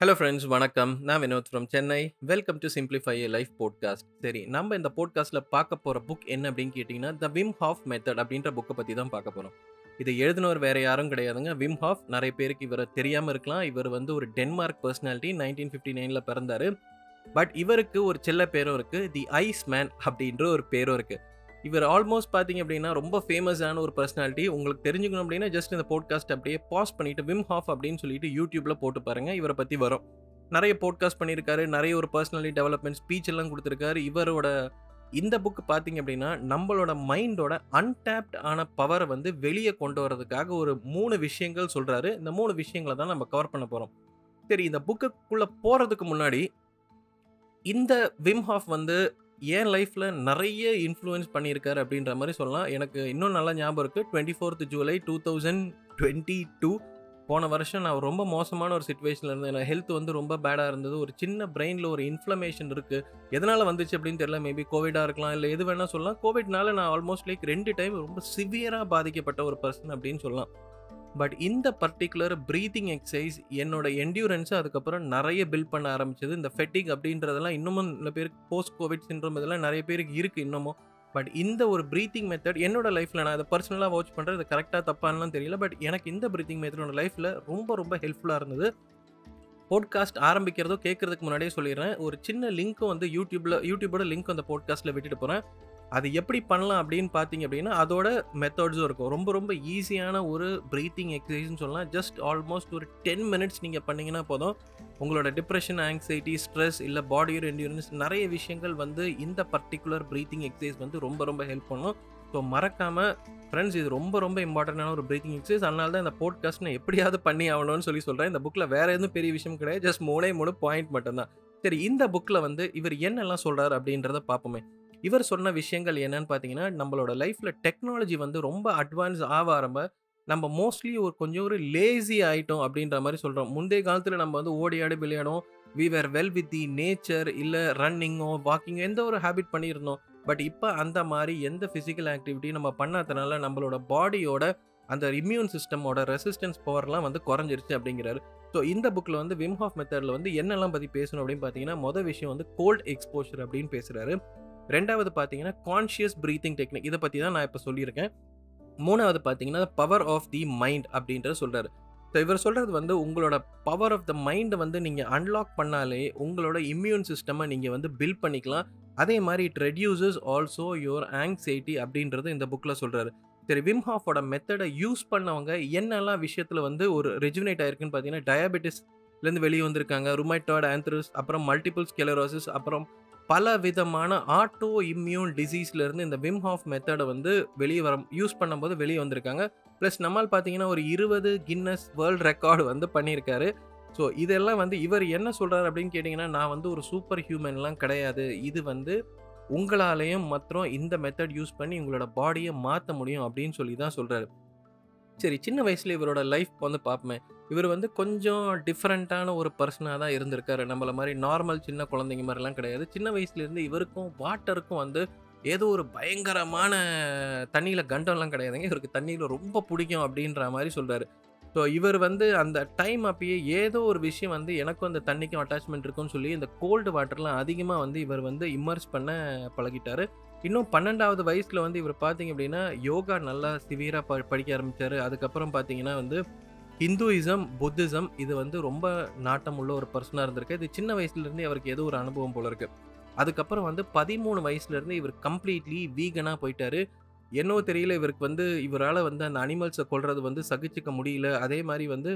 Hello friends வணக்கம். நான் Vinod from Chennai welcome to simplify a life podcast சரி நம்ம இந்த போட்காஸ்ட்டில் பார்க்க போகிற புக் என்ன அப்படின்னு கேட்டிங்கன்னா த விம் ஹாஃப் மெத்தட் அப்படின்ற புக்கை பற்றி தான் பார்க்க போகிறோம் இதை எழுதினவர் வேறு யாரும் கிடையாதுங்க. விம் ஹாஃப் நிறைய பேருக்கு இவரை தெரியாமல் இருக்கலாம். இவர் வந்து ஒரு டென்மார்க் பர்சனாலிட்டி நைன்டீன் ஃபிஃப்டி நைனில் பிறந்தார். பட் இவருக்கு ஒரு செல்ல பேரும் இருக்குது தி ஐஸ் மேன் அப்படின்ற ஒரு பேரும் இருக்குது இவர் ஆல்மோஸ்ட் பார்த்தீங்க அப்படின்னா ரொம்ப ஃபேமஸான ஒரு பர்சனாலிட்டி உங்களுக்கு தெரிஞ்சுக்கணும் அப்படின்னா ஜஸ்ட் இந்த போட்காஸ்ட் அப்படியே பாஸ் பண்ணிட்டு விம் ஹாஃப் அப்படின்னு சொல்லிட்டு யூடியூப்பில் போட்டு பாருங்க இவரை பற்றி வரும். நிறைய போட்காஸ்ட் பண்ணியிருக்காரு நிறைய ஒரு பர்சனாலிட்டி டெவலப்மெண்ட் ஸ்பீச் எல்லாம் கொடுத்துருக்காரு. இவரோட இந்த புக் பார்த்தீங்க அப்படின்னா நம்மளோட மைண்டோட அன்டேப்ட் ஆன பவரை வந்து வெளியே கொண்டு வரதுக்காக ஒரு மூணு விஷயங்கள் சொல்கிறாரு இந்த மூணு விஷயங்களை தான் நம்ம கவர் பண்ண போகிறோம் சரி இந்த புக்குக்குள்ளே போகிறதுக்கு முன்னாடி இந்த விம் ஹாஃப் வந்து என் லைஃப்பில் நிறைய இன்ஃப்ளூயன்ஸ் பண்ணியிருக்காரு அப்படின்ற மாதிரி சொல்லலாம். எனக்கு இன்னும் நல்லா ஞாபகம் இருக்குது twenty fourth July two thousand twenty two போன வருஷம் நான் ரொம்ப மோசமான ஒரு சுச்சுவேஷனில் இருந்தேன். எனக்கு ஹெல்த் வந்து ரொம்ப பேடாக இருந்தது. ஒரு சின்ன பிரெயினில் ஒரு இன்ஃப்ளமேஷன் இருக்குது எதனால் வந்துச்சு அப்படின்னு தெரியல. மேபி கோவிடாக இருக்கலாம் இல்லை எது வேணால் சொல்லலாம். கோவிட்னால நான் ஆல்மோஸ்ட் லைக் ரெண்டு டைம் ரொம்ப சிவியராக பாதிக்கப்பட்ட ஒரு பர்சன் அப்படின்னு சொல்லலாம். பட் இந்த பர்டிகுலர் ப்ரீத்திங் எக்ஸசைஸ் என்னோட என்டியூரன்ஸை அதுக்கப்புறம் நிறைய பில்ட் பண்ண ஆரம்பிச்சது. இந்த ஃபெட்டிக் அப்படின்றதெல்லாம் இன்னமும் சில பேருக்கு போஸ்ட் கோவிட் சின்ரம் இதெல்லாம் நிறைய பேருக்கு இருக்குது இன்னமும். பட் இந்த ஒரு ப்ரீத்திங் மெத்தட் என்னோட லைஃப்பில் நான் அதை பர்சனலாக வாட்ச் பண்ணுறது இது கரெக்டாக தப்பானலாம் தெரியல. பட் எனக்கு இந்த ப்ரீத்திங் மெத்தடோட லைஃப்பில் ரொம்ப ரொம்ப ஹெல்ப்ஃபுல்லாக இருந்தது. போட்காஸ்ட் ஆரம்பிக்கிறதோ கேட்குறதுக்கு முன்னாடியே சொல்லிடுறேன். ஒரு சின்ன லிங்க்கும் வந்து யூடியூப்பில் யூடியூபோட லிங்க் அந்த போட்காஸ்ட்டில் விட்டுட்டு போகிறேன் அது எப்படி பண்ணலாம் அப்படின்னு பார்த்தீங்க அப்படின்னா அதோட மெத்தட்ஸும் இருக்கும். ரொம்ப ரொம்ப ஈஸியான ஒரு ப்ரீத்திங் எக்ஸசைஸ்னு சொல்லலாம். ஜஸ்ட் ஆல்மோஸ்ட் ஒரு டென் மினிட்ஸ் நீங்கள் பண்ணிங்கன்னா போதும். உங்களோட டிப்ரெஷன் ஆங்ஸைட்டி ஸ்ட்ரெஸ் இல்லை பாடியோட என்டியூரன்ஸ் நிறைய விஷயங்கள் வந்து இந்த பர்டிகுலர் ப்ரீத்திங் எக்ஸசைஸ் வந்து ரொம்ப ரொம்ப ஹெல்ப் பண்ணும். ஸோ மறக்காமல் ஃப்ரெண்ட்ஸ் இது ரொம்ப ரொம்ப இம்பார்ட்டண்டான ஒரு ப்ரீத்திங் எக்ஸசைஸ் அதனால தான் இந்த போட்காஸ்ட் நான் எப்படியாவது பண்ணி ஆகணும்னு சொல்லி சொல்கிறேன் இந்த புக்கில் வேறு எதுவும் பெரிய விஷயம் கிடையாது. ஜஸ்ட் மூணே மூணு பாயிண்ட் மட்டும்தான். சரி இந்த புக்கில் வந்து இவர் என்னெல்லாம் சொல்கிறார் அப்படின்றத பார்ப்போமே. இவர் சொன்ன விஷயங்கள் என்னன்னு பார்த்தீங்கன்னா நம்மளோட லைஃப்பில் டெக்னாலஜி வந்து ரொம்ப அட்வான்ஸ் ஆக ஆரம்ப நம்ம மோஸ்ட்லி ஒரு கொஞ்சம் ஒரு லேசி ஆகிட்டோம் அப்படின்ற மாதிரி சொல்கிறோம் முந்தைய காலத்தில் நம்ம வந்து ஓடி ஆடி விளையாடும் we were well with the nature இல்லை ரன்னிங்கோ வாக்கிங்கோ எந்த ஒரு ஹேபிட் பண்ணியிருந்தோம். பட் இப்போ அந்த மாதிரி எந்த ஃபிசிக்கல் ஆக்டிவிட்டியும் நம்ம பண்ணாதனால நம்மளோட பாடியோட அந்த இம்யூன் சிஸ்டமோட ரெசிஸ்டன்ஸ் பவர்லாம் வந்து குறைஞ்சிருச்சு அப்படிங்கிறாரு. ஸோ இந்த புக்கில் வந்து விம் ஹாஃப் மெத்தடில் வந்து என்னெல்லாம் பற்றி பேசணும் அப்படின்னு பார்த்தீங்கன்னா மொதல் விஷயம் வந்து கோல்ட் எக்ஸ்போஷர் அப்படின்னு பேசுகிறாரு ரெண்டாவது பார்த்தீங்கன்னா கான்ஷியஸ் ப்ரீத்திங் டெக்னிக் இதை பற்றி தான் நான் இப்போ சொல்லியிருக்கேன். மூணாவது பார்த்தீங்கன்னா பவர் ஆஃப் தி மைண்ட் அப்படின்றத சொல்கிறாரு ஸோ இவர் சொல்கிறது வந்து உங்களோட பவர் ஆஃப் த மைண்டை வந்து நீங்கள் அன்லாக் பண்ணாலே உங்களோட இம்யூன் சிஸ்டமை நீங்கள் வந்து பில்ட் பண்ணிக்கலாம். அதே மாதிரி it reduces also your anxiety அப்படின்றது இந்த புக்கில் சொல்கிறாரு சரி விம் ஹாஃபோட மெத்தடை யூஸ் பண்ணவங்க என்னெல்லாம் விஷயத்தில் வந்து ஒரு ரெஜுனேட் ஆயிருக்குன்னு பார்த்தீங்கன்னா டயபெட்டிஸ்லேருந்து வெளியே வந்திருக்காங்க. ருமைட்டாய்டு ஆந்த்ரஸ் அப்புறம் மல்டிபிள் ஸ்கெலரோசிஸ் அப்புறம் பல விதமான ஆட்டோ இம்யூன் டிசீஸ்லேருந்து இந்த விம் ஹாஃப் மெத்தடை வந்து வெளியே வர யூஸ் பண்ணும்போது வெளியே வந்திருக்காங்க. ப்ளஸ் நம்மால் பார்த்தீங்கன்னா ஒரு இருபது கின்னஸ் வேர்ல்ட் ரெக்கார்டு வந்து பண்ணியிருக்காரு. ஸோ இதெல்லாம் வந்து இவர் என்ன சொல்கிறார் அப்படின்னு கேட்டிங்கன்னா நான் வந்து ஒரு சூப்பர் ஹியூமன்லாம் கிடையாது. இது வந்து உங்களாலேயும் மற்றும் இந்த மெத்தட் யூஸ் பண்ணி உங்களோட பாடியை மாற்ற முடியும் அப்படின்னு சொல்லி தான் சொல்கிறாரு சரி சின்ன வயசில் இவரோட லைஃப் வந்து பார்ப்போமே இவர் வந்து கொஞ்சம் டிஃப்ரெண்ட்டான ஒரு பர்சனாக தான் இருந்திருக்காரு. நம்மள மாதிரி நார்மல் சின்ன குழந்தைங்க மாதிரிலாம் கிடையாது. சின்ன வயசுலேருந்து இவருக்கும் வாட்டருக்கும் வந்து ஏதோ ஒரு பயங்கரமான தண்ணியில் கண்டம்லாம் கிடையாதுங்க. இவருக்கு தண்ணியில் ரொம்ப பிடிக்கும் அப்படின்ற மாதிரி சொல்கிறாரு ஸோ இவர் வந்து அந்த டைம் அப்பயே ஏதோ ஒரு விஷயம் வந்து எனக்கும் அந்த தண்ணிக்கும் அட்டாச்மெண்ட் இருக்குன்னு சொல்லி இந்த கோல்டு வாட்டர்லாம் அதிகமாக வந்து இவர் வந்து இம்மர்ஸ் பண்ண பழகிட்டார். இன்னும் பன்னெண்டாவது வயசில் வந்து இவர் பார்த்தீங்க அப்படின்னா யோகா நல்லா சிவியராக ப படிக்க ஆரம்பித்தார் அதுக்கப்புறம் பார்த்தீங்கன்னா வந்து ஹிந்துயிசம் புத்திசம் இது வந்து ரொம்ப நாட்டம் உள்ள ஒரு பர்சனாக இருந்திருக்கு. இது சின்ன வயசுலேருந்தே அவருக்கு ஏதோ ஒரு அனுபவம் போல இருக்கு. அதுக்கப்புறம் வந்து பதிமூணு வயசுலேருந்து இவர் கம்ப்ளீட்லி வீகனாக போயிட்டாரு. என்னவோ தெரியல இவருக்கு வந்து இவரால் வந்து அந்த அனிமல்ஸை கொள்வது வந்து சகிச்சிக்க முடியல. அதே மாதிரி வந்து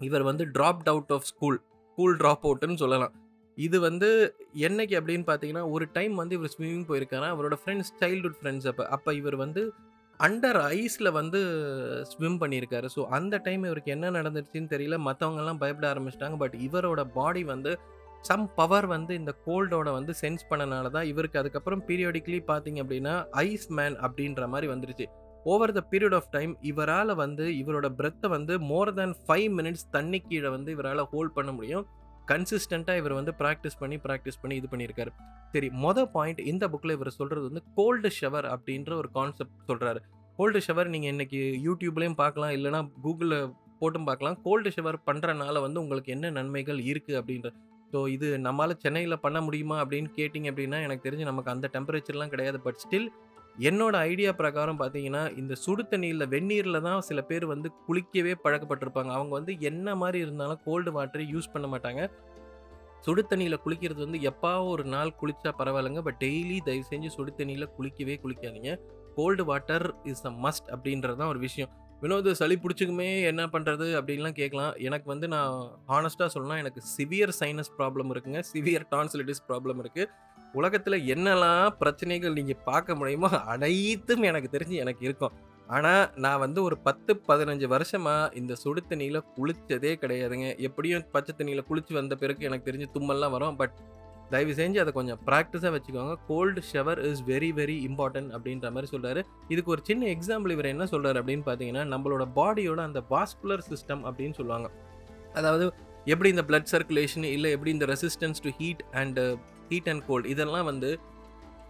இவர் வந்து dropped out of school school drop அவுட்டுன்னு சொல்லலாம். இது வந்து என்னைக்கு அப்படின்னு பார்த்தீங்கன்னா ஒரு டைம் வந்து இவர் ஸ்விம்மிங் போயிருக்காரு. அவரோட ஃப்ரெண்ட்ஸ் சைல்டுஹுட் ஃப்ரெண்ட்ஸ் அப்போ. அப்போ இவர் வந்து அண்டர் ஐஸில் வந்து ஸ்விம் பண்ணியிருக்காரு. ஸோ அந்த டைம் இவருக்கு என்ன நடந்துருச்சுன்னு தெரியல. மற்றவங்கெல்லாம் பயப்பட ஆரம்பிச்சிட்டாங்க. பட் இவரோட பாடி வந்து சம் பவர் வந்து இந்த கோல்டோட வந்து சென்ஸ் பண்ணனால தான் இவருக்கு அதுக்கப்புறம் பீரியாடிக்கலி பார்த்தீங்க அப்படின்னா ஐஸ் மேன் அப்படின்ற மாதிரி வந்துருச்சு. Over the period of time இவரால் வந்து இவரோட பிரெத்தை வந்து மோர் தேன் ஃபைவ் மினிட்ஸ் தண்ணி கீழே வந்து இவரால் ஹோல்ட் பண்ண முடியும். கன்சிஸ்டண்ட்டாக இவர் வந்து ப்ராக்டிஸ் பண்ணி ப்ராக்டிஸ் பண்ணி இது பண்ணியிருக்காரு. சரி மொதல் பாயிண்ட் இந்த புக்கில் இவர் சொல்கிறது வந்து கோல்டு ஷவர் அப்படின்ற ஒரு கான்செப்ட் சொல்கிறாரு கோல்டு ஷவர் நீங்கள் இன்றைக்கி யூடியூப்லேயும் பார்க்கலாம் இல்லைனா கூகுளில் போட்டும் பார்க்கலாம். கோல்டு ஷவர் பண்ணுறனால வந்து உங்களுக்கு என்ன நன்மைகள் இருக்குது அப்படின்ற ஸோ இது நம்மளால் சென்னையில் பண்ண முடியுமா அப்படின்னு கேட்டிங்க அப்படின்னா எனக்கு தெரிஞ்சு நமக்கு அந்த டெம்பரேச்சர்லாம் கிடையாது. பட் ஸ்டில் என்னோட ஐடியா பிரகாரம் பார்த்தீங்கன்னா இந்த சுடு தண்ணியில் வெந்நீரில் தான் சில பேர் வந்து குளிக்கவே பழக்கப்பட்டிருப்பாங்க. அவங்க வந்து என்ன மாதிரி இருந்தாலும் கோல்டு வாட்டரை யூஸ் பண்ண மாட்டாங்க. சுடு தண்ணியில் குளிக்கிறது வந்து எப்பாவோ ஒரு நாள் குளித்தா பரவாயில்லைங்க. பட் டெய்லி தயவு செஞ்சு சுடு தண்ணியில் குளிக்கவே குளிக்காதீங்க. Cold water is a must அப்படின்றது தான் ஒரு விஷயம். வினோத் சளி பிடிச்சிக்குமே என்ன பண்ணுறது அப்படின்லாம் கேட்கலாம். எனக்கு வந்து நான் ஹானஸ்ட்டாக சொல்லணும் எனக்கு சிவியர் சைனஸ் ப்ராப்ளம் இருக்குங்க. சிவியர் டான்சிலிட்டிஸ் ப்ராப்ளம் இருக்குது உலகத்தில் என்னெல்லாம் பிரச்சனைகள் நீங்கள் பார்க்க முடியுமோ அனைத்தும் எனக்கு தெரிஞ்சு எனக்கு இருக்கும். ஆனால் நான் வந்து ஒரு பத்து பதினஞ்சு வருஷமாக இந்த சுடு தண்ணியில் குளித்ததே கிடையாதுங்க. எப்படியும் பச்சை தண்ணியில் குளித்து வந்த பிறகு எனக்கு தெரிஞ்சு தும்மல்லாம் வரும். பட் தயவு செஞ்சு அதை கொஞ்சம் ப்ராக்டிஸாக வச்சுக்கோங்க. Cold shower is very very important அப்படின்ற மாதிரி சொல்கிறாரு இதுக்கு ஒரு சின்ன எக்ஸாம்பிள் இவர் என்ன சொல்கிறார் அப்படின்னு பார்த்தீங்கன்னா நம்மளோட பாடியோட அந்த வாஸ்குலர் சிஸ்டம் அப்படின்னு சொல்லுவாங்க. அதாவது எப்படி இந்த பிளட் சர்க்குலேஷன் இல்லை எப்படி இந்த resistance to heat and heat and cold இதெல்லாம் வந்து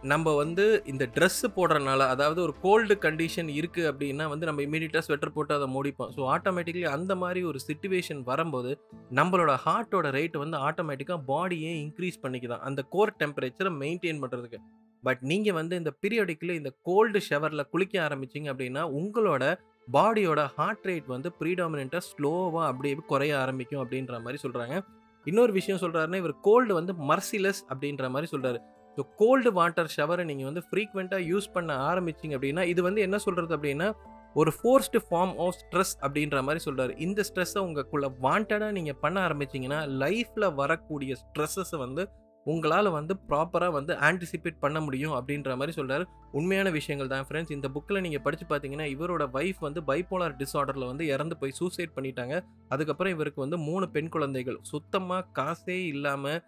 நம்ம வந்து இந்த ட்ரெஸ்ஸு போடுறனால அதாவது ஒரு கோல்டு கண்டிஷன் இருக்குது அப்படின்னா வந்து நம்ம இமீடியட்டாக ஸ்வெட்டர் போட்டு அதை மூடிப்போம். ஸோ ஆட்டோமேட்டிக்லி அந்த மாதிரி ஒரு சுச்சுவேஷன் வரும்போது நம்மளோட ஹார்ட்டோட ரேட் வந்து ஆட்டோமேட்டிக்காக பாடியே இன்க்ரீஸ் பண்ணிக்குதான். அந்த கோர் டெம்பரேச்சரை மெயின்டைன் பண்ணுறதுக்கு பட் நீங்கள் வந்து இந்த பீரியடிக்கில் இந்த கோல்டு ஷவரில் குளிக்க ஆரம்பிச்சிங்க அப்படின்னா உங்களோட பாடியோட ஹார்ட் ரேட் வந்து ப்ரீடாமினண்ட்டாக ஸ்லோவாக அப்படியே குறைய ஆரம்பிக்கும் அப்படின்ற மாதிரி சொல்கிறாங்க இன்னொரு விஷயம் சொல்கிறாருன்னா இவர் கோல்டு வந்து மர்சிலஸ் அப்படின்ற மாதிரி சொல்கிறாரு ஸோ கோல்டு வாட்டர் ஷவரை நீங்கள் வந்து ஃப்ரீக்வெண்ட்டாக யூஸ் பண்ண ஆரம்பிச்சிங்க அப்படின்னா இது வந்து என்ன சொல்கிறது அப்படின்னா ஒரு ஃபோர்ஸ்டு ஃபார்ம் ஆஃப் ஸ்ட்ரெஸ் அப்படின்ற மாதிரி சொல்கிறாரு இந்த ஸ்ட்ரெஸ்ஸை உங்களுக்குள்ள வாண்டடாக நீங்கள் பண்ண ஆரம்பிச்சிங்கன்னா லைஃப்பில் வரக்கூடிய ஸ்ட்ரெஸ்ஸஸை வந்து உங்களால் வந்து ப்ராப்பராக வந்து ஆன்டிசிபேட் பண்ண முடியும் அப்படின்ற மாதிரி சொல்கிறாரு உண்மையான விஷயங்கள் தான் ஃப்ரெண்ட்ஸ் இந்த புக்கில் நீங்கள் படித்து பார்த்தீங்கன்னா இவரோட ஒய்ஃப் வந்து பைப்போலார் டிஸார்டரில் வந்து இறந்து போய் சூசைட் பண்ணிட்டாங்க. அதுக்கப்புறம் இவருக்கு வந்து மூணு பெண் குழந்தைகள். சுத்தமாக காசே இல்லாமல்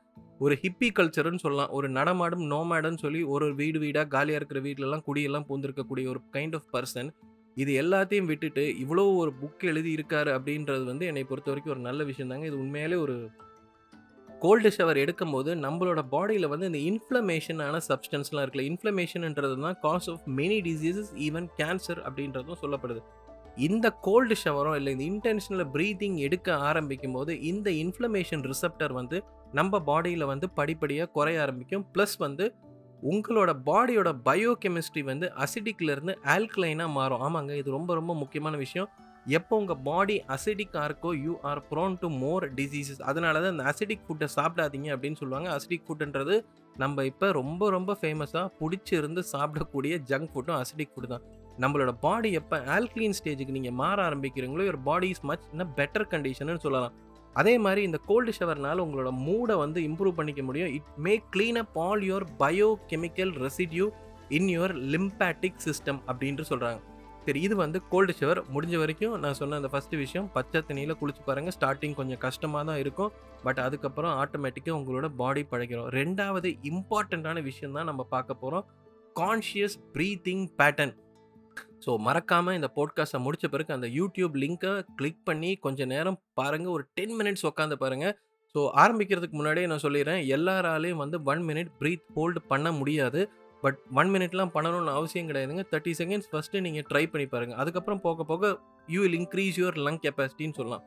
ஒரு ஹிப்பி கல்ச்சர்னு சொல்லலாம். ஒரு நடமாடும் நோமேடுன்னு சொல்லி ஒரு வீடு வீடாக காலியாக இருக்கிற வீட்டிலலாம் குடியெல்லாம் பூந்திருக்கக்கூடிய ஒரு கைண்ட் ஆஃப் பர்சன் இது எல்லாத்தையும் விட்டுட்டு இவ்வளோ ஒரு புக் எழுதி இருக்காரு அப்படின்றது வந்து என்னை பொறுத்த வரைக்கும் ஒரு நல்ல விஷயம் தாங்க. இது உண்மையிலே ஒரு கோல்டு ஷவர் எடுக்கும்போது நம்மளோட பாடியில் வந்து இந்த இன்ஃப்ளமேஷனான சப்ஸ்டன்ஸ்லாம் இருக்குல்ல இன்ஃப்ளமேஷன்ன்றது தான் cause of many diseases even cancer அப்படின்றதும் சொல்லப்படுது. இந்த கோல்டு ஷவரும் இல்லை இந்த இன்டென்ஷனில் ப்ரீத்திங் எடுக்க ஆரம்பிக்கும் போது இந்த இன்ஃப்ளமேஷன் ரிசப்டர் வந்து நம்ம பாடியில் வந்து படிப்படியாக குறைய ஆரம்பிக்கும். ப்ளஸ் வந்து உங்களோட பாடியோட பயோ கெமிஸ்ட்ரி வந்து அசிடிக்லேருந்து ஆல்கலைனாக மாறும். ஆமாங்க இது ரொம்ப ரொம்ப முக்கியமான விஷயம். எப்போ உங்கள் பாடி அசிடிக்காக இருக்கோ you are prone to more diseases அதனால தான் அந்த அசிடிக் ஃபுட்டை சாப்பிடாதீங்க அப்படின்னு சொல்லுவாங்க. அசிடிக் ஃபுட்டுன்றது நம்ம இப்போ ரொம்ப ரொம்ப ஃபேமஸாக பிடிச்சிருந்து சாப்பிடக்கூடிய ஜங்க் ஃபுட்டும் அசிடிக் ஃபுட்டு தான். நம்மளோட பாடி எப்போ ஆல்க்ளீன் ஸ்டேஜுக்கு நீங்கள் மாற ஆரம்பிக்கிறீங்களோ ஒரு பாடி இஸ் மச் இன்னும் பெட்டர் கண்டிஷன் சொல்லலாம். அதே மாதிரி இந்த கோல்டு ஷவர்னால உங்களோட மூடை வந்து இம்ப்ரூவ் பண்ணிக்க முடியும். It may clean up all your biochemical residue in your lymphatic system அப்படின்ட்டு சொல்கிறாங்க சரி இது வந்து கோல்டு ஷவர் முடிஞ்ச வரைக்கும் நான் சொன்ன அந்த ஃபஸ்ட்டு விஷயம் பச்சை தண்ணியில் குளிச்சு பாருங்கள் ஸ்டார்டிங் கொஞ்சம் கஷ்டமாக தான் இருக்கும். பட் அதுக்கப்புறம் ஆட்டோமேட்டிக்காக உங்களோட பாடி பழகிறோம். ரெண்டாவது இம்பார்ட்டண்ட்டான விஷயம் தான் நம்ம பார்க்க போகிறோம் கான்ஷியஸ் ப்ரீத்திங் பேட்டர்ன் ஸோ மறக்காமல் இந்த போட்காஸ்ட்டை முடிச்ச பிறகு அந்த யூடியூப் லிங்க்கை கிளிக் பண்ணி கொஞ்சம் நேரம் பாருங்கள் ஒரு டென் மினிட்ஸ் உட்காந்து பாருங்கள் ஸோ ஆரம்பிக்கிறதுக்கு முன்னாடியே நான் சொல்லிடுறேன். எல்லாராலையும் வந்து ஒன் மினிட் ப்ரீத் ஹோல்டு பண்ண முடியாது. பட் ஒன் மினிட்லாம் பண்ணணும்னு அவசியம் கிடையாதுங்க. தேர்ட்டி செகண்ட்ஸ் ஃபஸ்ட்டு நீங்கள் ட்ரை பண்ணி பாருங்கள் அதுக்கப்புறம் போக போக you will increase your lung கெப்பாசிட்டின்னு சொல்லலாம்.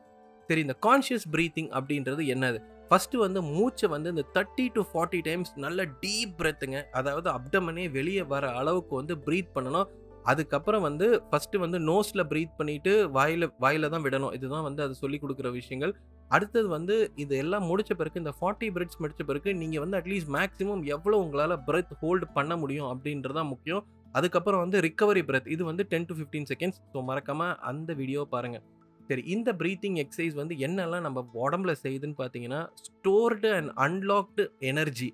சரி இந்த கான்ஷியஸ் ப்ரீத்திங் அப்படின்றது என்னது? ஃபஸ்ட்டு வந்து மூச்சை வந்து இந்த தேர்ட்டி டு ஃபார்ட்டி டைம்ஸ் நல்ல டீப் பிரெத்துங்க அதாவது அப்டமனே வெளியே வர அளவுக்கு வந்து ப்ரீத் பண்ணணும். அதுக்கப்புறம் வந்து ஃபஸ்ட்டு வந்து நோஸில் ப்ரீத் பண்ணிவிட்டு வாயில் வாயில் தான் விடணும். இதுதான் வந்து அது சொல்லி கொடுக்குற விஷயங்கள். அடுத்தது வந்து இது எல்லாம் முடித்த பிறகு இந்த ஃபார்ட்டி பிரெட்ஸ் முடித்த பிறகு நீங்கள் வந்து அட்லீஸ்ட் மேக்ஸிமம் எவ்வளோ உங்களால் பிரெத் ஹோல்டு பண்ண முடியும் அப்படின்றதான் முக்கியம். அதுக்கப்புறம் வந்து ரிக்கவரி பிரெத் இது வந்து ten to fifteen seconds so மறக்காமல் அந்த வீடியோ பாருங்கள் சரி இந்த ப்ரீத்திங் எக்ஸசைஸ் வந்து என்னெல்லாம் நம்ம உடம்புல செய்யுதுன்னு பார்த்தீங்கன்னா ஸ்டோர்டு அண்ட் அன்லாக்டு எனர்ஜி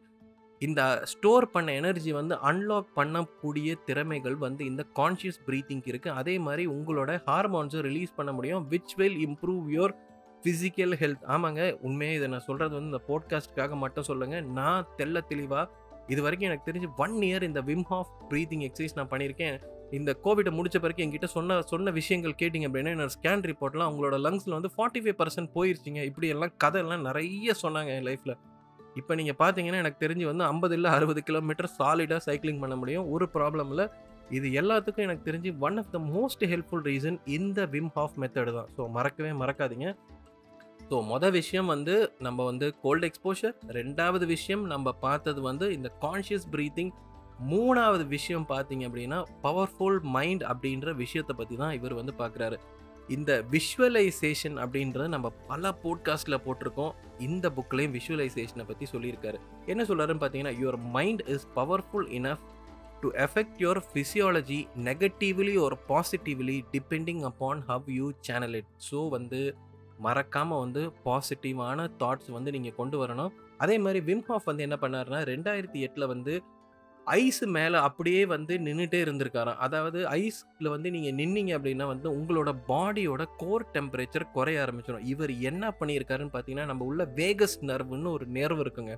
இந்த ஸ்டோர் பண்ண எனர்ஜி வந்து அன்லாக் பண்ணக்கூடிய திறமைகள் வந்து இந்த கான்ஷியஸ் ப்ரீத்திங்க்கு இருக்குது அதே மாதிரி உங்களோட ஹார்மோன்ஸை ரிலீஸ் பண்ண முடியும் which will improve your physical health ஆமாங்க உண்மையாக இதை நான் சொல்கிறது வந்து இந்த போட்காஸ்ட்டுக்காக மட்டும் சொல்லுங்கள் நான் தெல்ல தெளிவாக இது வரைக்கும் எனக்கு தெரிஞ்சு ஒன் இயர் இந்த விம் ஹாஃப் ப்ரீத்திங் எக்ஸசைஸ் நான் பண்ணியிருக்கேன். இந்த கோவிட்டை முடிச்ச பிறகு என்கிட்ட சொன்ன சொன்ன விஷயங்கள் கேட்டிங்க அப்படின்னா என்னோட ஸ்கேன் ரிப்போர்ட்லாம் அவங்களோட லங்ஸில் வந்து ஃபார்ட்டி ஃபைவ் பர்சன்ட் போயிருச்சிங்க. இப்படி எல்லாம் கதையெல்லாம் நிறைய சொன்னாங்க என் லைஃப்பில் இப்போ நீங்கள் பார்த்தீங்கன்னா எனக்கு தெரிஞ்சு வந்து ஐம்பது இல்லை அறுபது கிலோமீட்டர் சாலிடாக சைக்கிளிங் பண்ண முடியும். ஒரு ப்ராப்ளம் இல்லை. இது எல்லாத்துக்கும் எனக்கு தெரிஞ்சு one of the most helpful reason இந்த விம் ஹாஃப் மெத்தடு தான். ஸோ மறக்கவே மறக்காதீங்க. ஸோ மொதல் விஷயம் வந்து நம்ம வந்து கோல்டு எக்ஸ்போஷர் ரெண்டாவது விஷயம் நம்ம பார்த்தது வந்து இந்த கான்ஷியஸ் ப்ரீத்திங் மூணாவது விஷயம் பார்த்தீங்க அப்படின்னா பவர்ஃபுல் மைண்ட் அப்படின்ற விஷயத்தை பற்றி தான் இவர் வந்து பார்க்குறாரு இந்த விஷுவலைசேஷன் அப்படின்றத நம்ம பல போட்காஸ்ட்டில் போட்டிருக்கோம். இந்த புக்லேயும் விஷுவலைசேஷனை பற்றி சொல்லியிருக்காரு. என்ன சொல்கிறாருன்னு பார்த்தீங்கன்னா your mind is powerful enough to affect your physiology negatively or positively depending upon how you channel it so வந்து மறக்காமல் வந்து பாசிட்டிவான தாட்ஸ் வந்து நீங்கள் கொண்டு வரணும். அதே மாதிரி விம்ஹாஃப் வந்து என்ன பண்ணாருன்னா ரெண்டாயிரத்தி எட்டில் வந்து ஐஸ் மேலே அப்படியே வந்து நின்றுட்டே இருந்திருக்காராம். அதாவது ஐஸில் வந்து நீங்கள் நின்னீங்க அப்படின்னா வந்து உங்களோட பாடியோட கோர் டெம்பரேச்சர் குறைய ஆரம்பிச்சிடும் இவர் என்ன பண்ணியிருக்காருன்னு பார்த்தீங்கன்னா நம்ம உள்ள வேகஸ் நர்வுன்னு ஒரு நேர்வு இருக்குங்க.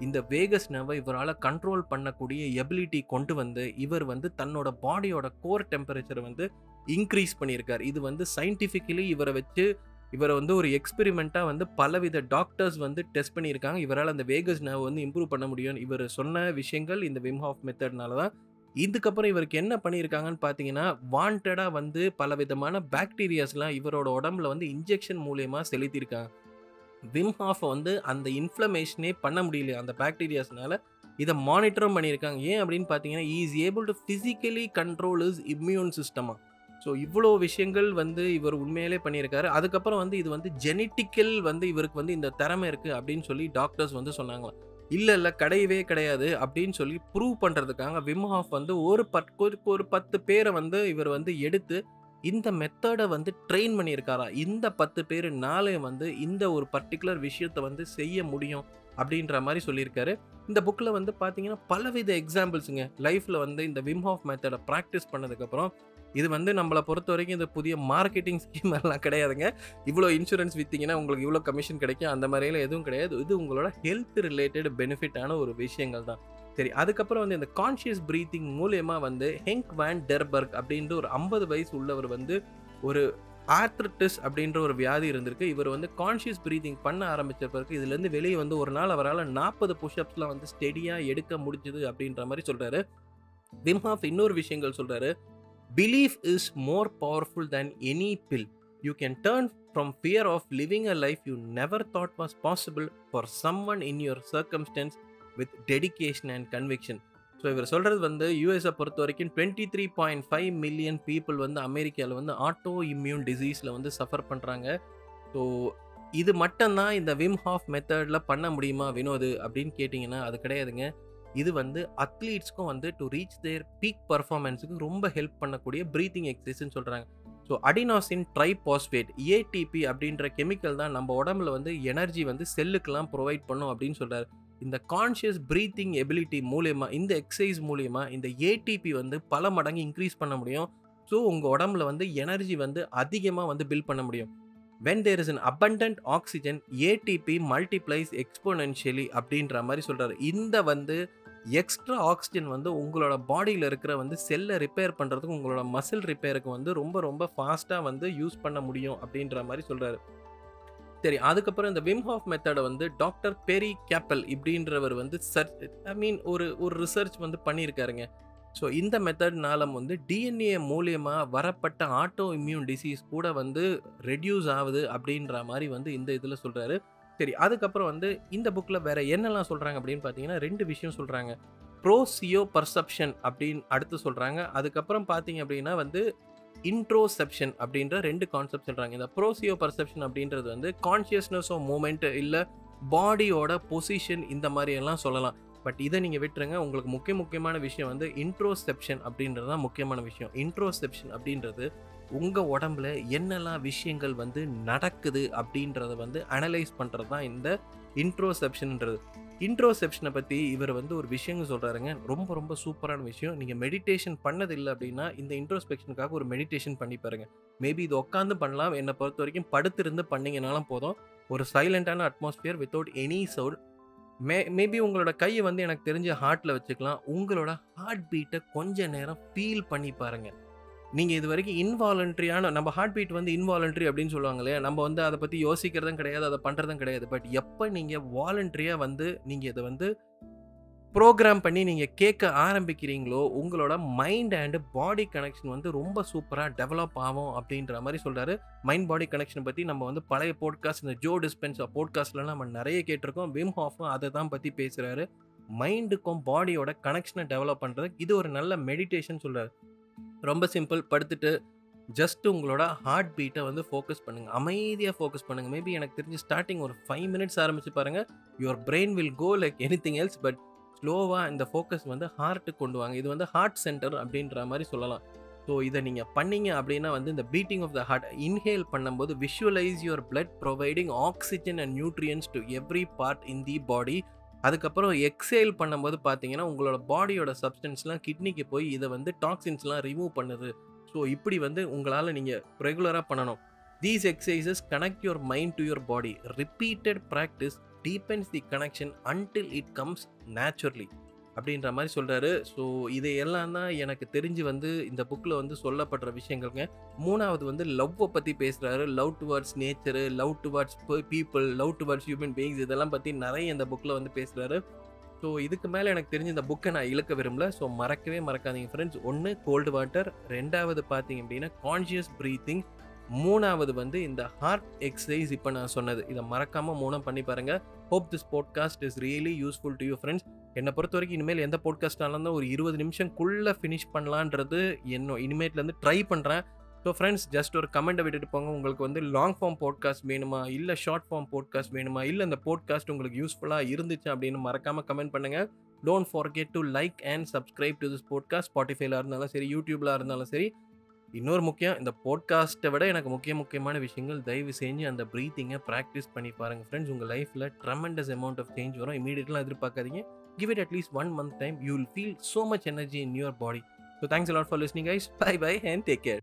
இந்த வேகஸ் நர்வை இவரால் கண்ட்ரோல் பண்ணக்கூடிய எபிலிட்டி கொண்டு வந்து இவர் வந்து தன்னோட பாடியோட கோர் டெம்பரேச்சரை வந்து இன்க்ரீஸ் பண்ணியிருக்கார். இது வந்து சயின்டிஃபிக்கலி இவரை வச்சு இவரை வந்து ஒரு எக்ஸ்பெரிமெண்ட்டாக வந்து பலவித டாக்டர்ஸ் வந்து டெஸ்ட் பண்ணியிருக்காங்க. இவரால் அந்த வேகஸ் நர்வ் வந்து இம்ப்ரூவ் பண்ண முடியும் இவர் சொன்ன விஷயங்கள் இந்த விம் ஹாஃப் மெத்தட்னால தான். இதுக்கப்புறம் இவருக்கு என்ன பண்ணியிருக்காங்கன்னு பார்த்தீங்கன்னா வாண்டடாக வந்து பல விதமான பாக்டீரியாஸ்லாம் இவரோட உடம்புல வந்து இன்ஜெக்ஷன் மூலயமா செலுத்தியிருக்காங்க. விம் ஹாஃபை வந்து அந்த இன்ஃப்ளமேஷனே பண்ண முடியல அந்த பாக்டீரியாஸ்னால இதை மானிட்டரும் பண்ணியிருக்காங்க. ஏன் அப்படின்னு பார்த்தீங்கன்னா is able to physically control is immune சிஸ்டமாக ஸோ இவ்வளோ விஷயங்கள் வந்து இவர் உண்மையிலே பண்ணியிருக்காரு. அதுக்கப்புறம் வந்து இது வந்து ஜெனட்டிக்கல் வந்து இவருக்கு வந்து இந்த திறமை இருக்குது அப்படின்னு சொல்லி டாக்டர்ஸ் வந்து சொன்னாங்களாம். இல்லை இல்லை கிடையவே கிடையாது அப்படின்னு சொல்லி ப்ரூவ் பண்ணுறதுக்காக விம் ஹாஃப் வந்து ஒரு பத் ஒரு பத்து பேரை வந்து இவர் வந்து எடுத்து இந்த மெத்தடை வந்து ட்ரெயின் பண்ணியிருக்காரா? இந்த பத்து பேர் நாளே வந்து இந்த ஒரு பர்டிகுலர் விஷயத்தை வந்து செய்ய முடியும் அப்படின்ற மாதிரி சொல்லியிருக்காரு. இந்த புக்கில் வந்து பார்த்தீங்கன்னா பலவித எக்ஸாம்பிள்ஸுங்க லைஃப்பில் வந்து இந்த விம் ஹாஃப் மெத்தடை ப்ராக்டிஸ் பண்ணதுக்கப்புறம் இது வந்து நம்மளை பொறுத்த வரைக்கும் இந்த புதிய மார்க்கெட்டிங் ஸ்கீம் எல்லாம் கிடையாதுங்க. இவ்வளோ இன்சூரன்ஸ் விற்றீங்கன்னா உங்களுக்கு இவ்வளோ கமிஷன் கிடைக்கும். அந்த மாதிரியெல்லாம் எதுவும் கிடையாது. இது உங்களோட ஹெல்த் ரிலேட்டட் பெனிஃபிட்டான ஒரு விஷயங்கள் தான். சரி அதுக்கப்புறம் வந்து இந்த கான்ஷியஸ் ப்ரீத்திங் மூலயமா வந்து ஹெங்க் வேன் டெர்பர்க் அப்படின்ற ஒரு ஐம்பது வயசு உள்ளவர் வந்து ஒரு ஆர்த்ரட்டிஸ் அப்படின்ற ஒரு வியாதி இருந்திருக்கு. இவர் வந்து கான்ஷியஸ் ப்ரீத்திங் பண்ண ஆரம்பித்த பிறகு இதுலேருந்து வெளியே வந்து ஒரு நாள் அவரால் நாற்பது புஷ்அப்ஸ்லாம் வந்து ஸ்டெடியாக எடுக்க முடிஞ்சுது அப்படின்ற மாதிரி சொல்கிறாரு விம்ஹாஃப் இன்னொரு விஷயங்கள் சொல்கிறாரு belief is more powerful than any pill you can turn from fear of living a life you never thought was possible for someone in your circumstance with dedication and conviction so இவர் சொல்கிறது வந்து யூஎஸை பொறுத்த வரைக்கும் twenty three point five million people வந்து அமெரிக்காவில் வந்து auto immune டிசீஸில் வந்து சஃபர் பண்ணுறாங்க ஸோ இது மட்டும்தான் இந்த விம் ஹாஃப் மெத்தடில் பண்ண முடியுமா வினோது? அப்படின்னு கேட்டிங்கன்னா அது கிடையாதுங்க. இது வந்து அத்லீட்ஸ்க்கும் வந்து டு ரீச் தேர் பீக் பர்ஃபார்மன்ஸுக்கு ரொம்ப ஹெல்ப் பண்ணக்கூடிய ப்ரீத்திங் எக்ஸசைஸ்ன்னு சொல்கிறாங்க ஸோ அடினாசின் ட்ரைபாஸ்பேட் ஏடிபி அப்படின்ற கெமிக்கல் தான் நம்ம உடம்புல வந்து எனர்ஜி வந்து செல்லுக்கெல்லாம் ப்ரொவைட் பண்ணும் அப்படின்னு சொல்கிறார் இந்த கான்ஷியஸ் ப்ரீத்திங் எபிலிட்டி மூலயமா இந்த எக்ஸசைஸ் மூலயமா இந்த ஏடிபி வந்து பல மடங்கு இன்க்ரீஸ் பண்ண முடியும். ஸோ உங்கள் உடம்புல வந்து எனர்ஜி வந்து அதிகமாக வந்து பில்ட் பண்ண முடியும். When there is an abundant oxygen ATP multiplies exponentially அப்படின்ற மாதிரி சொல்கிறாரு இந்த வந்து எக்ஸ்ட்ரா ஆக்சிஜன் வந்து உங்களோட பாடியில் இருக்கிற வந்து செல்லை ரிப்பேர் பண்ணுறதுக்கு உங்களோட மசில் ரிப்பேருக்கு வந்து ரொம்ப ரொம்ப ஃபாஸ்ட்டாக வந்து யூஸ் பண்ண முடியும் அப்படின்ற மாதிரி சொல்கிறாரு சரி அதுக்கப்புறம் இந்த விம் ஹாஃப் மெத்தடை வந்து டாக்டர் பெரி கேப்பல் இப்படின்றவர் வந்து சர்ச் ஐ மீன் ஒரு ஒரு ரிசர்ச் வந்து பண்ணியிருக்காருங்க. ஸோ இந்த மெத்தட்னால வந்து டிஎன்ஏ மூலியமாக வரப்பட்ட ஆட்டோ இம்யூன் டிசீஸ் கூட வந்து ரெடியூஸ் ஆகுது அப்படின்ற மாதிரி வந்து இந்த இதில் சொல்கிறாரு சரி அதுக்கப்புறம் வந்து இந்த புக்கில் வேற என்னெல்லாம் சொல்கிறாங்க அப்படின்னு பார்த்தீங்கன்னா ரெண்டு விஷயம் சொல்கிறாங்க ப்ரோசியோ பர்செப்ஷன் அப்படின்னு அடுத்து சொல்கிறாங்க அதுக்கப்புறம் பார்த்தீங்க அப்படின்னா வந்து இன்ட்ரோசெப்ஷன் அப்படின்ற ரெண்டு கான்செப்ட் சொல்கிறாங்க இந்த ப்ரோசியோ பர்செப்ஷன் அப்படின்றது வந்து கான்ஷியஸ்னஸ் ஆஃப் மூமெண்ட் இல்லை பாடியோட பொசிஷன் இந்த மாதிரியெல்லாம் சொல்லலாம். பட் இதை நீங்கள் விட்டுருங்க. உங்களுக்கு முக்கிய முக்கியமான விஷயம் வந்து இன்ட்ரோசெப்ஷன் அப்படின்றது தான் முக்கியமான விஷயம். இன்ட்ரோசெப்ஷன் அப்படின்றது உங்கள் உடம்புல என்னெல்லாம் விஷயங்கள் வந்து நடக்குது அப்படின்றத வந்து அனலைஸ் பண்ணுறது தான் இந்த இன்ட்ரோசெப்ஷன்ன்றது இன்ட்ரோசெப்ஷனை பற்றி இவர் வந்து ஒரு விஷயங்க சொல்கிறாருங்க ரொம்ப ரொம்ப சூப்பரான விஷயம். நீங்கள் மெடிடேஷன் பண்ணதில்லை அப்படின்னா இந்த இன்ட்ரோஸ்பெக்ஷனுக்காக ஒரு மெடிடேஷன் பண்ணி பாருங்கள் மேபி இது உட்காந்து பண்ணலாம். என்னை பொறுத்த வரைக்கும் படுத்திருந்து பண்ணிங்கனாலும் போதும். ஒரு சைலண்டான atmosphere without any sound may maybe உங்களோட கையை வந்து எனக்கு தெரிஞ்ச ஹார்ட்டில் வச்சுக்கலாம். உங்களோட ஹார்ட் பீட்டை கொஞ்ச நேரம் ஃபீல் பண்ணி பாருங்கள் நீங்கள் இது வரைக்கும் இன்வாலண்ட்ரியான நம்ம ஹார்ட் பீட் வந்து இன்வாலண்ட்ரி அப்படின்னு சொல்லுவாங்க இல்லையா நம்ம வந்து அதை பற்றி யோசிக்கிறதும் கிடையாது அதை பண்ணுறதும் கிடையாது. பட் எப்போ நீங்கள் வாலண்ட்ரியாக வந்து நீங்கள் இதை வந்து ப்ரோக்ராம் பண்ணி நீங்கள் கேட்க ஆரம்பிக்கிறீங்களோ உங்களோட மைண்ட் அண்டு பாடி கனெக்ஷன் வந்து ரொம்ப சூப்பராக டெவலப் ஆகும் அப்படின்ற மாதிரி சொல்கிறாரு மைண்ட் பாடி கனெக்ஷன் பற்றி நம்ம வந்து பழைய போட்காஸ்ட் இந்த ஜோ டிஸ்பென்ஸ் போட்காஸ்ட்லாம் நம்ம நிறைய கேட்டிருக்கோம். விம் ஹாஃபும் அதை தான் பற்றி பேசுகிறாரு மைண்டுக்கும் பாடியோட கனெக்ஷனை டெவலப் பண்ணுறதுக்கு இது ஒரு நல்ல மெடிடேஷன் சொல்கிறார் ரொம்ப சிம்பிள் படுத்துட்டு ஜஸ்ட் உங்களோட ஹார்ட் பீட்டை வந்து ஃபோக்கஸ் பண்ணுங்கள் அமைதியாக ஃபோக்கஸ் பண்ணுங்கள் மேபி எனக்கு தெரிஞ்சு ஸ்டார்டிங் ஒரு ஃபைவ் மினிட்ஸ் ஆரம்பித்து பாருங்கள் your brain will go like anything else but ஸ்லோவாக இந்த ஃபோக்கஸ் வந்து ஹார்ட்டுக்கு கொண்டு வாங்க. இது வந்து ஹார்ட் சென்டர் அப்படின்ற மாதிரி சொல்லலாம். ஸோ இதை நீங்கள் பண்ணீங்க அப்படின்னா வந்து இந்த beating of the heart inhale பண்ணும்போது visualise your blood providing oxygen and nutrients to every part in the body அதுக்கப்புறம் எக்ஸேல் பண்ணும்போது பார்த்தீங்கன்னா உங்களோட பாடியோட சப்ஸ்டன்ஸ்லாம் கிட்னிக்கு போய் இதை வந்து டாக்ஸின்ஸ்லாம் ரிமூவ் பண்ணுது. ஸோ இப்படி வந்து உங்களால் நீங்கள் ரெகுலராக பண்ணணும். These exercises connect your mind to your body repeated practice deepens the connection until it comes naturally அப்படின்ற மாதிரி சொல்கிறாரு ஸோ இதையெல்லாம் தான் எனக்கு தெரிஞ்சு வந்து இந்த புக்கில் வந்து சொல்லப்படுற விஷயங்கள்ங்க. மூணாவது வந்து லவ்வை பற்றி பேசுகிறாரு love towards nature love towards people love towards human beings இதெல்லாம் பற்றி நிறைய இந்த புக்கில் வந்து பேசுகிறாரு ஸோ இதுக்கு மேலே எனக்கு தெரிஞ்ச இந்த புக்கை நான் இழுக்க விரும்பல. ஸோ மறக்கவே மறக்காதீங்க ஃப்ரெண்ட்ஸ் ஒன்று கோல்டு வாட்டர் ரெண்டாவது பார்த்தீங்க அப்படின்னா கான்ஷியஸ் ப்ரீத்திங் மூணாவது வந்து இந்த ஹார்ட் எக்ஸசைஸ் இப்போ நான் சொன்னது. இதை மறக்காமல் மூணாம் பண்ணி பாருங்கள் hope this podcast is really useful to you friends என்னை பொறுத்த வரைக்கும் இனிமேல் எந்த பாட்காஸ்டாலும் இருந்தால் ஒரு இருபது நிமிஷம்குள்ளே ஃபினிஷ் பண்ணலான்றது என்ன இனிமேட்லேருந்து ட்ரை பண்ணுறேன் ஸோ ஃப்ரெண்ட்ஸ் ஜஸ்ட் ஒரு கமெண்ட்டை விட்டுட்டு போங்க. உங்களுக்கு வந்து லாங் ஃபார்ம் போட்காஸ்ட் வேணுமா? இல்லை ஷார்ட் ஃபார்ம் போட்காஸ்ட் வேணுமா? இல்லை இந்த போட்காஸ்ட் உங்களுக்கு யூஸ்ஃபுல்லாக இருந்துச்சு அப்படின்னு மறக்காமல் கமெண்ட் பண்ணுங்கள் don't forget to like and subscribe to this podcast ஸ்பாட்டிஃபைல இருந்தாலும் சரி யூடியூப்ல இருந்தாலும் சரி இன்னொரு முக்கியம் இந்த போட்காஸ்ட்டை விட எனக்கு முக்கிய முக்கியமான விஷயங்கள் தயவு செஞ்சு அந்த ப்ரீத்திங்கை ப்ராக்டிஸ் பண்ணி பாருங்கள் ஃப்ரெண்ட்ஸ் உங்கள் லைஃப்பில் ட்ரமெண்டஸ் அமௌண்ட் ஆஃப் சேஞ்ச் வரும். இமீடியட்லாம் எதிர்பார்க்காதீங்க. Give it at least one month time you will feel so much energy in your body so thanks lot for listening for bye bye and take care